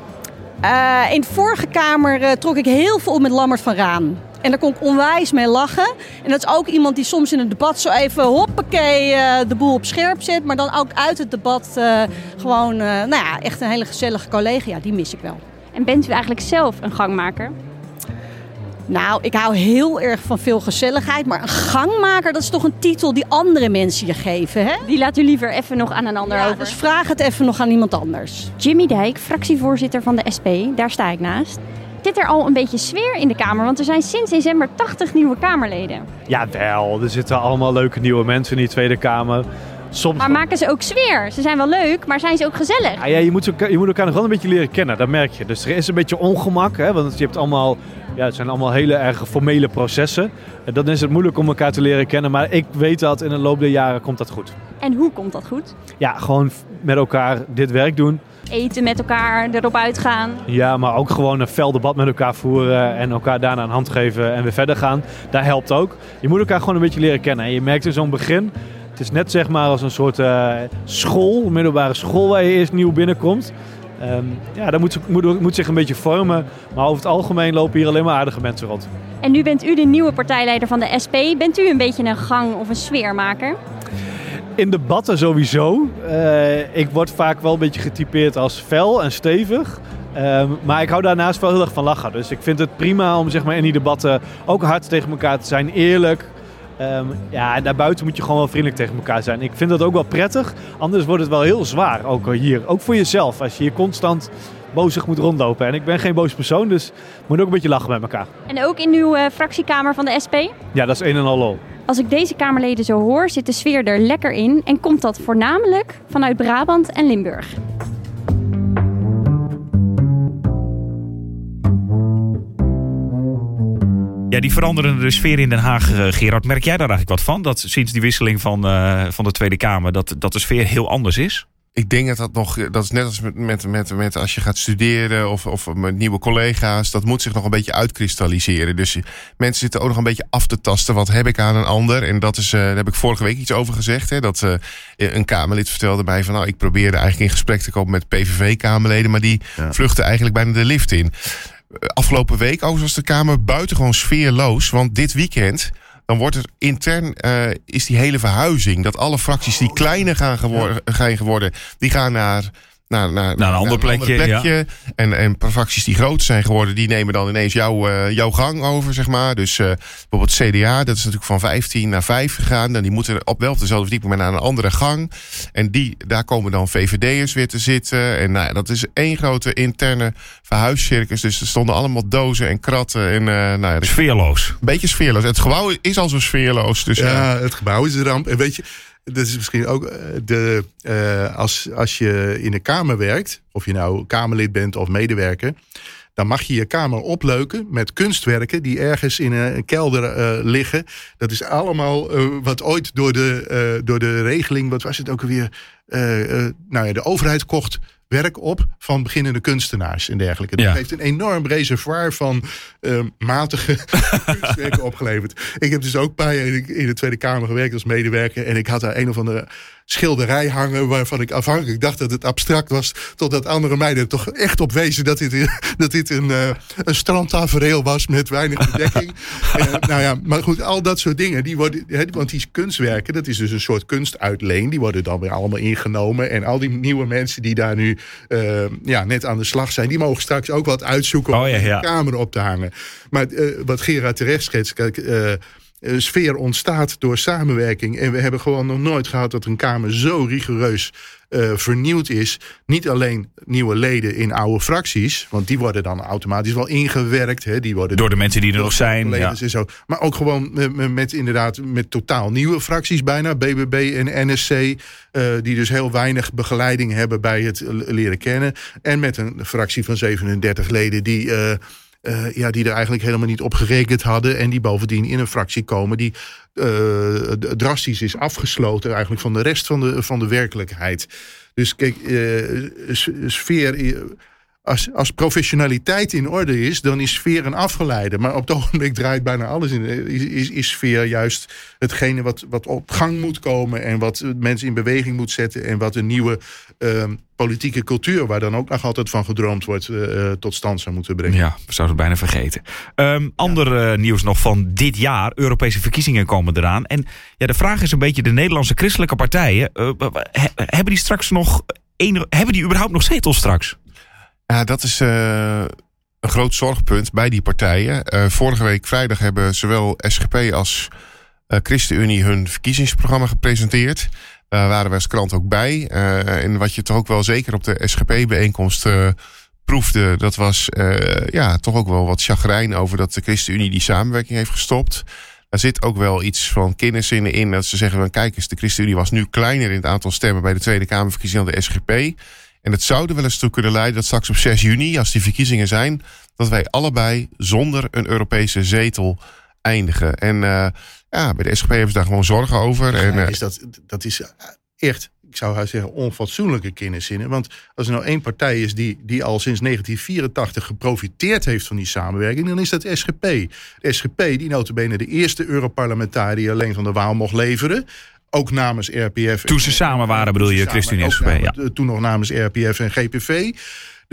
Uh, in de vorige kamer uh, trok ik heel veel op met Lammert van Raan. En daar kon ik onwijs mee lachen. En dat is ook iemand die soms in een debat zo even hoppakee uh, de boel op scherp zet. Maar dan ook uit het debat gewoon, nou ja, echt een hele gezellige collega. Ja, die mis ik wel. En bent u eigenlijk zelf een gangmaker? Nou, ik hou heel erg van veel gezelligheid. Maar een gangmaker, dat is toch een titel die andere mensen je geven, hè? Die laat u liever even nog aan een ander ja, over. Dus vraag het even nog aan iemand anders. Jimmy Dijk, fractievoorzitter van de SP, daar sta ik naast. Zit er al een beetje sfeer in de Kamer? Want er zijn sinds december 80 nieuwe Kamerleden. Ja, wel. Er zitten allemaal leuke nieuwe mensen in die Tweede Kamer. Soms... Maar maken ze ook sfeer? Ze zijn wel leuk, maar zijn ze ook gezellig? Ja, ja je, moet elkaar, je moet elkaar nog wel een beetje leren kennen, dat merk je. Dus er is een beetje ongemak, hè, want je hebt allemaal, ja, het zijn allemaal hele erg formele processen. En dan is het moeilijk om elkaar te leren kennen, maar ik weet dat in de loop der jaren komt dat goed. En hoe komt dat goed? Ja, gewoon met elkaar dit werk doen. Eten met elkaar, erop uitgaan. Ja, maar ook gewoon een fel debat met elkaar voeren en elkaar daarna een hand geven en weer verder gaan. Daar helpt ook. Je moet elkaar gewoon een beetje leren kennen. En je merkt in zo'n begin, het is net zeg maar als een soort uh, school, middelbare school waar je eerst nieuw binnenkomt. Um, ja, dat moet, moet, moet, zich een beetje vormen. Maar over het algemeen lopen hier alleen maar aardige mensen rond. En nu bent u de nieuwe partijleider van de SP. Bent u een beetje een gang of een sfeermaker? In debatten sowieso. Uh, ik word vaak wel een beetje getypeerd als fel en stevig. Um, maar ik hou daarnaast wel heel erg van lachen. Dus ik vind het prima om zeg maar, in die debatten ook hard tegen elkaar te zijn. Eerlijk, Um, ja, en daarbuiten moet je gewoon wel vriendelijk tegen elkaar zijn. Ik vind dat ook wel prettig. Anders wordt het wel heel zwaar, ook hier. Ook voor jezelf, als je hier constant bozig moet rondlopen. En ik ben geen boos persoon, dus moet ook een beetje lachen met elkaar. En ook in uw uh, fractiekamer van de SP? Ja, dat is een en al lol. Als ik deze Kamerleden zo hoor, zit de sfeer er lekker in. En komt dat voornamelijk vanuit Brabant en Limburg. Ja, die veranderende sfeer in Den Haag, uh, Gerard. Merk jij daar eigenlijk wat van? Dat sinds die wisseling van, uh, van de Tweede Kamer, dat, dat de sfeer heel anders is? Ik denk dat dat nog, dat is net als met, met, met, met als je gaat studeren of, of met nieuwe collega's, dat moet zich nog een beetje uitkristalliseren. Dus mensen zitten ook nog een beetje af te tasten. Wat heb ik aan een ander? En dat is, uh, daar heb ik vorige week iets over gezegd. Hè, dat uh, een Kamerlid vertelde mij van, nou, ik probeerde eigenlijk in gesprek te komen met PVV-Kamerleden, maar die ja. vluchten eigenlijk bijna de lift in afgelopen week overigens was de Kamer buitengewoon sfeerloos. Want dit weekend dan wordt er intern uh, is die hele verhuizing. Dat alle fracties die kleiner gaan gaan geworden die gaan naar, naar, naar, Naar een ander plekje, En, en fracties die groot zijn geworden, die nemen dan ineens jouw, eh, jouw gang over, zeg maar. Dus uh, bijvoorbeeld CDA, dat is natuurlijk van 15 naar 5 gegaan. En die moeten op wel op dezelfde verdieping, maar naar een andere gang. En die, daar komen dan VVD'ers weer te zitten. En nou, dat is één grote interne verhuiscircus. Dus er stonden allemaal dozen en kratten. En, uh, nou ja, sfeerloos. Een beetje sfeerloos. Het gebouw is al zo sfeerloos. Dus, ja, het gebouw is een ramp. En weet je, dat is misschien ook de. Uh, als, als je in een kamer werkt, of je nou Kamerlid bent of medewerker. Dan mag je je kamer opleuken met kunstwerken die ergens in een kelder uh, liggen. Dat is allemaal wat ooit door de, door de regeling, wat was het ook alweer? nou ja, de overheid kocht werk op van beginnende kunstenaars en dergelijke. Dat heeft een enorm reservoir van uh, matige [laughs] kunstwerken opgeleverd. Ik heb dus ook een paar jaar in de Tweede Kamer gewerkt als medewerker. En ik had daar een of andere schilderij hangen waarvan ik afhankelijk dacht dat het abstract was. Totdat andere meiden toch echt op wezen dat dit, [laughs] dat dit een, uh, een strandtafereel was met weinig bedekking. uh, [laughs] nou ja, maar goed, al dat soort dingen. Die worden, he, want die kunstwerken, dat is dus een soort kunstuitleen. Die worden dan weer allemaal ingenomen. En al die nieuwe mensen die daar nu uh, ja, net aan de slag zijn, die mogen straks ook wat uitzoeken oh, ja, ja. om de kamer op te hangen. Maar wat Gerard terecht schetst, kijk sfeer ontstaat door samenwerking. En we hebben gewoon nog nooit gehad dat een Kamer zo rigoureus uh, vernieuwd is. Niet alleen nieuwe leden in oude fracties, want die worden dan automatisch wel ingewerkt. Hè, die worden door de mensen die er nog zijn. Ja. En zo. Maar ook gewoon met, met, inderdaad met totaal nieuwe fracties bijna. BBB en NSC, uh, die dus heel weinig begeleiding hebben bij het leren kennen. En met een fractie van 37 leden die... Uh, uh, ja, die er eigenlijk helemaal niet op gerekend hadden. En die bovendien in een fractie komen die uh, drastisch is afgesloten eigenlijk van de rest van de, van de werkelijkheid. Dus kijk, uh, sfeer. Als, als professionaliteit in orde is, dan is sfeer een afgeleide. Maar op het [laughs] ogenblik draait bijna alles in. Is, is, is sfeer juist hetgene wat, wat op gang moet komen. En wat mensen in beweging moet zetten. En wat een nieuwe uh, politieke cultuur, waar dan ook nog altijd van gedroomd wordt, uh, tot stand zou moeten brengen. Ja, we zouden het bijna vergeten. Um, ander uh, nieuws nog van dit jaar. Europese verkiezingen komen eraan. En ja, de vraag is een beetje, de Nederlandse christelijke partijen, uh, he, hebben die straks nog, een, hebben die überhaupt nog zetels straks? Ja, dat is een groot zorgpunt bij die partijen. vorige week vrijdag hebben zowel SGP als ChristenUnie hun verkiezingsprogramma gepresenteerd. Daar waren we als krant ook bij. Uh, en wat je toch ook wel zeker op de SGP-bijeenkomst uh, proefde, dat was ja, toch ook wel wat chagrijn over dat de ChristenUnie die samenwerking heeft gestopt. Daar zit ook wel iets van kenniszinnen in dat ze zeggen: van, kijk eens, de ChristenUnie was nu kleiner in het aantal stemmen bij de Tweede Kamerverkiezingen dan de SGP. En het zou er wel eens toe kunnen leiden dat straks op 6 juni, als die verkiezingen zijn, dat wij allebei zonder een Europese zetel eindigen. En ja, bij de SGP hebben ze daar gewoon zorgen over. En, is dat, dat is echt, ik zou zeggen, onfatsoenlijke kenniszinnen. Want als er nou één partij is die, die al sinds 1984 geprofiteerd heeft van die samenwerking, dan is dat SGP. De SGP, die notabene de eerste Europarlementariër alleen van de Waal mocht leveren ook namens RPF. Toen ze samen waren, bedoel je, ChristenUnie SGP? Ja. Toen nog namens RPF en GPV.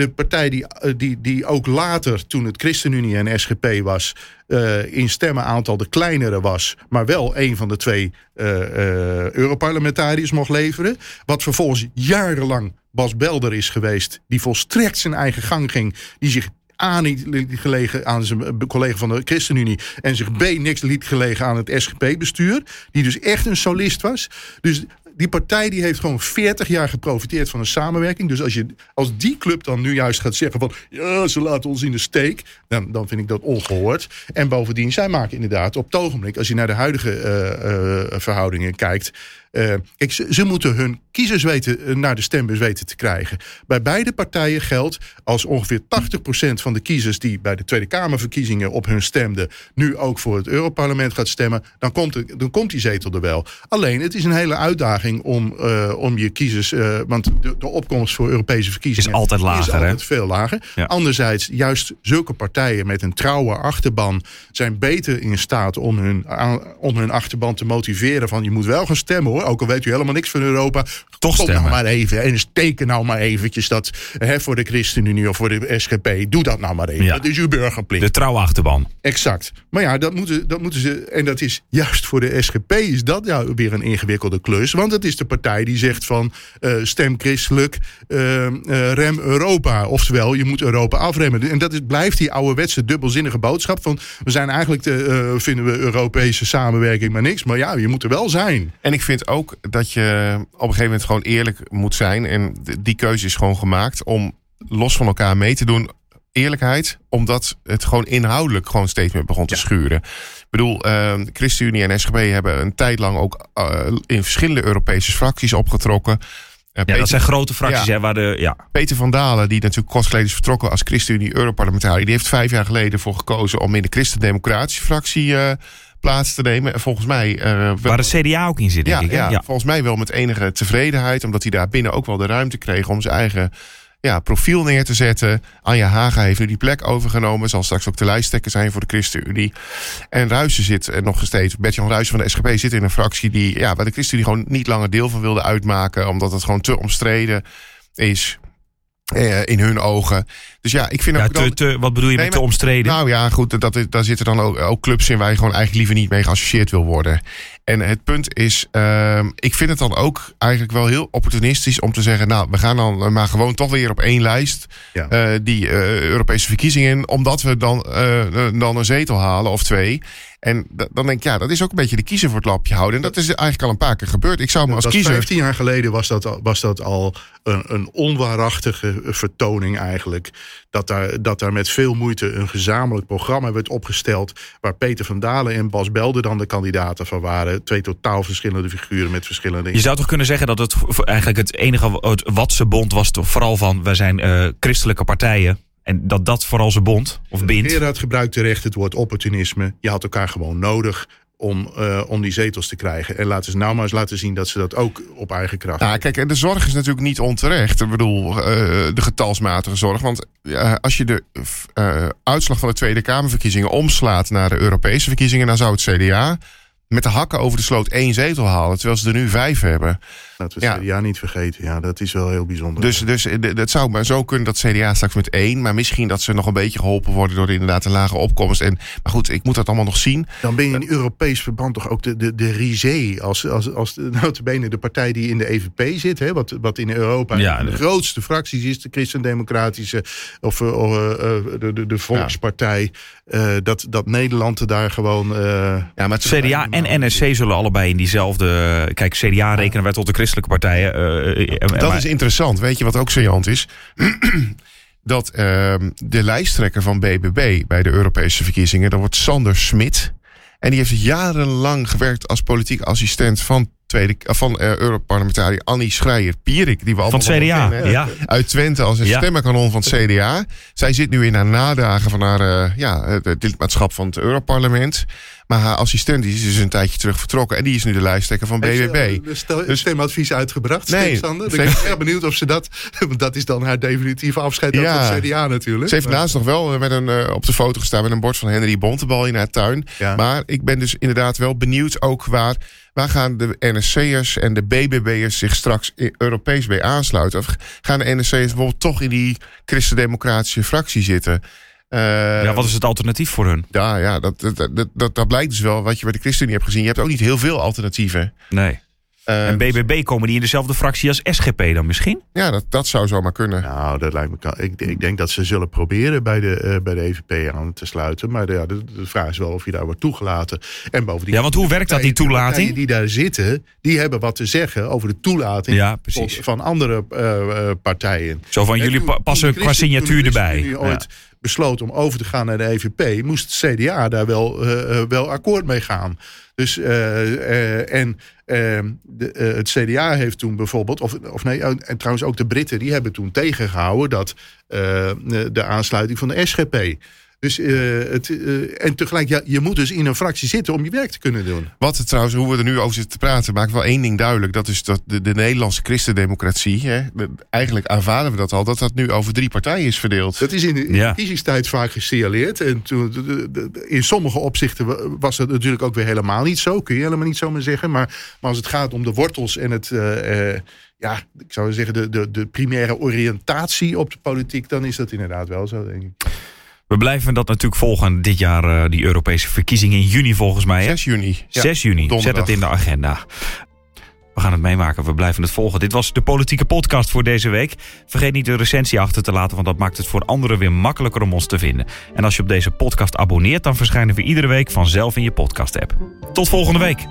De partij die, die, die ook later, toen het ChristenUnie en SGP was, uh, in stemmenaantal de kleinere was, maar wel een van de twee uh, Europarlementariërs mocht leveren. Wat vervolgens jarenlang Bas Belder is geweest, die volstrekt zijn eigen gang ging, die zich A niet gelegen aan zijn collega van de ChristenUnie. En zich B niks liet gelegen aan het SGP-bestuur. Die dus echt een solist was. Dus die partij die heeft gewoon 40 jaar geprofiteerd van een samenwerking. Dus als, je, als die club dan nu juist gaat zeggen van... ja, ze laten ons in de steek, dan, dan vind ik dat ongehoord. En bovendien, zij maken inderdaad op het ogenblik... als je naar de huidige uh, uh, verhoudingen kijkt... Uh, kijk, ze, ze, moeten hun kiezers weten, naar de stembus weten te krijgen. Bij beide partijen geldt als ongeveer 80% van de kiezers die bij de Tweede Kamerverkiezingen op hun stemden, nu ook voor het Europarlement gaat stemmen, dan komt, dan komt die zetel er wel. Alleen, het is een hele uitdaging om, uh, om je kiezers, uh, want de, de, opkomst voor Europese verkiezingen is altijd lager. Is altijd hè? veel lager. Ja. Anderzijds, juist zulke partijen met een trouwe achterban zijn beter in staat om hun, om hun achterban te motiveren van je moet wel gaan stemmen hoor. Hoor. Ook al weet u helemaal niks van Europa. Toch Kom stemmen. nou maar even. En teken nou maar eventjes dat hè, voor de ChristenUnie of voor de SGP. Doe dat nou maar even. Ja. Dat is uw burgerplicht. De trouwe achterban. Exact. Maar ja, dat moeten, dat moeten ze. En dat is juist voor de SGP is dat ja weer een ingewikkelde klus. Want het is de partij die zegt van eh, stem christelijk, eh, eh, rem Europa. Oftewel, je moet Europa afremmen. En dat is, blijft die ouderwetse dubbelzinnige boodschap van we zijn eigenlijk de, eh, vinden we Europese samenwerking maar niks. Maar ja, je moet er wel zijn. En ik vind ook dat je op een gegeven moment gewoon eerlijk moet zijn. En die keuze is gewoon gemaakt om los van elkaar mee te doen. Eerlijkheid, omdat het gewoon inhoudelijk gewoon steeds meer begon te schuren. Ik bedoel, eh, ChristenUnie en SGP hebben een tijd lang ook eh, in verschillende Europese fracties opgetrokken. Eh, Ja, Peter- dat zijn grote fracties, Ja. hè, waar de... Ja. Peter van Dalen, die natuurlijk kort geleden is vertrokken als ChristenUnie-Europarlementariër, die heeft vijf jaar geleden voor gekozen om in de Christen-Democratische fractie eh, plaats te nemen. En volgens mij. eh, Waar de CDA ook in zit, denk ja, ik. ja, Ja. volgens mij wel met enige tevredenheid, omdat hij daar binnen ook wel de ruimte kreeg om zijn eigen ja, profiel neer te zetten. Anja Haga heeft nu die plek overgenomen, zal straks ook de lijsttrekker zijn voor de ChristenUnie. En Ruijsen zit er nog steeds, Bert-Jan Ruijsen van de SGP zit in een fractie die, ja, waar de ChristenUnie gewoon niet langer deel van wilde uitmaken, omdat het gewoon te omstreden is. Eh, in hun ogen. Dus ja, ik vind Ja, ook dan- te, te, wat bedoel je Nee, met te omstreden? nou ja, goed, dat, daar zitten dan ook, ook clubs in waar je gewoon eigenlijk liever niet mee geassocieerd wil worden. En het punt is, ehm, ik vind het dan ook eigenlijk wel heel opportunistisch om te zeggen, nou, we gaan dan maar gewoon toch weer op één lijst Ja. eh, die eh, Europese verkiezingen in, omdat we dan, eh, dan een zetel halen of twee. En da- dan denk ik, ja, dat is ook een beetje de kiezer voor het lapje houden. En dat is eigenlijk al een paar keer gebeurd. Ik zou me als Dat kiezer. 15 jaar geleden was dat al, was dat al een, een onwaarachtige vertoning eigenlijk. Dat daar, dat daar met veel moeite een gezamenlijk programma werd opgesteld. Waar Peter van Dalen en Bas Belder dan de kandidaten van waren. Twee totaal verschillende figuren met verschillende. Je zou toch kunnen zeggen dat het eigenlijk het enige het wat ze bond was toch vooral van wij zijn eh, christelijke partijen. En dat dat vooral ze bond of bindt. Gerard gebruikt terecht het woord opportunisme. Je had elkaar gewoon nodig om, eh, om die zetels te krijgen. En laten ze nou maar eens laten zien dat ze dat ook op eigen kracht Nou, kijk, en de zorg is natuurlijk niet onterecht. Ik bedoel, eh, de getalsmatige zorg. Want eh, als je de eh, uitslag van de Tweede Kamerverkiezingen omslaat naar de Europese verkiezingen, dan zou het CDA met de hakken over de sloot één zetel halen, terwijl ze er nu vijf hebben. Laten we het Ja. CDA niet vergeten. Ja, dat is wel heel bijzonder. Dus, dus eh, het zou maar zo kunnen dat CDA straks met één, maar misschien dat ze nog een beetje geholpen worden door inderdaad een lage opkomst. En, maar goed, ik moet dat allemaal nog zien. Dan ben je in Europees verband toch ook de, de, de risée. Als, als, als de, [laughs] notabene de partij die in de EVP zit. Hè, wat, wat in Europa Ja, de, de- grootste fracties is. De Christendemocratische of, eh, of eh, eh, de, de, de Volkspartij. eh, dat, dat Nederland daar gewoon... eh, Ja, maar het CDA en NSC zullen allebei in diezelfde. Kijk, CDA rekenen wij tot de christelijke partijen. eh, eh, Dat maar- is interessant. Weet je wat ook saillant is? [clears throat] dat ehm, de lijsttrekker van BBB bij de Europese verkiezingen, dat wordt Sander Smit. En die heeft jarenlang gewerkt als politiek assistent van, tweede, eh, van eh, Europarlementariër Annie Schreier-Pierik. Die we van het wel CDA. kennen. Ja. Uit Twente als een Ja. stemmenkanon van het CDA. [laughs] Zij zit nu in haar nadagen van haar eh, ja, het lidmaatschap van het Europarlement. Maar haar assistent die is dus een tijdje terug vertrokken. En die is nu de lijsttrekker van BBB. eh, stel- Dus- stemadvies uitgebracht, Nee, Sander. Ik ben erg benieuwd of ze dat... [laughs] Want dat is dan haar definitieve afscheid ook Ja. van het CDA natuurlijk. Ze heeft Maar- naast nog wel eh, met een, eh, op de foto gestaan met een bord van Henry Bontebal in haar tuin. Ja. Maar ik ben dus inderdaad wel benieuwd ook waar, waar gaan de NSC'ers en de BBB'ers zich straks Europees bij aansluiten. Of gaan de NSC'ers bijvoorbeeld toch in die christendemocratische fractie zitten? Eh, ja, wat is het alternatief voor hun? ja, ja dat, dat, dat, dat, dat blijkt dus wel wat je bij de ChristenUnie hebt gezien. Je hebt ook niet heel veel alternatieven. Nee. Eh, En BBB komen die in dezelfde fractie als SGP dan misschien? ja, dat, dat zou zomaar kunnen. Nou, dat lijkt me. Ik, ik denk dat ze zullen proberen bij de, eh, bij de EVP aan te sluiten. Maar de, ja, de, de vraag is wel of je daar wordt toegelaten. En bovendien. Ja, want hoe werkt dat, die toelating? partijen die daar zitten, die hebben wat te zeggen over de toelating Ja, precies. van andere partijen. Zo van En jullie toen- pa- toen passen qua signatuur erbij. Ooit besloot om over te gaan naar de EVP, moest het CDA daar wel, eh, eh, wel akkoord mee gaan. Dus, eh, en eh, de, het CDA heeft toen bijvoorbeeld, of, of nee, oh, en trouwens ook de Britten, die hebben toen tegengehouden dat de aansluiting van de SGP. Dus, uh, het, uh, en tegelijk, ja, je moet dus in een fractie zitten om je werk te kunnen doen. Wat trouwens, hoe we er nu over zitten te praten, maakt wel één ding duidelijk. Dat is dat de, de Nederlandse christendemocratie, hè, eigenlijk aanvaarden we dat al, dat dat nu over drie partijen is verdeeld. Dat is in de, ja. verkiezingstijd vaak gesignaleerd. En toen, in sommige opzichten was dat natuurlijk ook weer helemaal niet zo. Kun je helemaal niet zomaar zeggen. Maar, maar als het gaat om de wortels en het... Uh, ja, ik zou zeggen, de, de, de primaire oriëntatie op de politiek, dan is dat inderdaad wel zo, denk ik. We blijven dat natuurlijk volgen dit jaar, uh, die Europese verkiezingen in juni volgens mij. Hè? 6 juni. 6 juni, donderdag. zet het in de agenda. We gaan het meemaken, we blijven het volgen. Dit was de politieke podcast voor deze week. Vergeet niet de recensie achter te laten, want dat maakt het voor anderen weer makkelijker om ons te vinden. En als je op deze podcast abonneert, dan verschijnen we iedere week vanzelf in je podcast-app. Tot volgende week.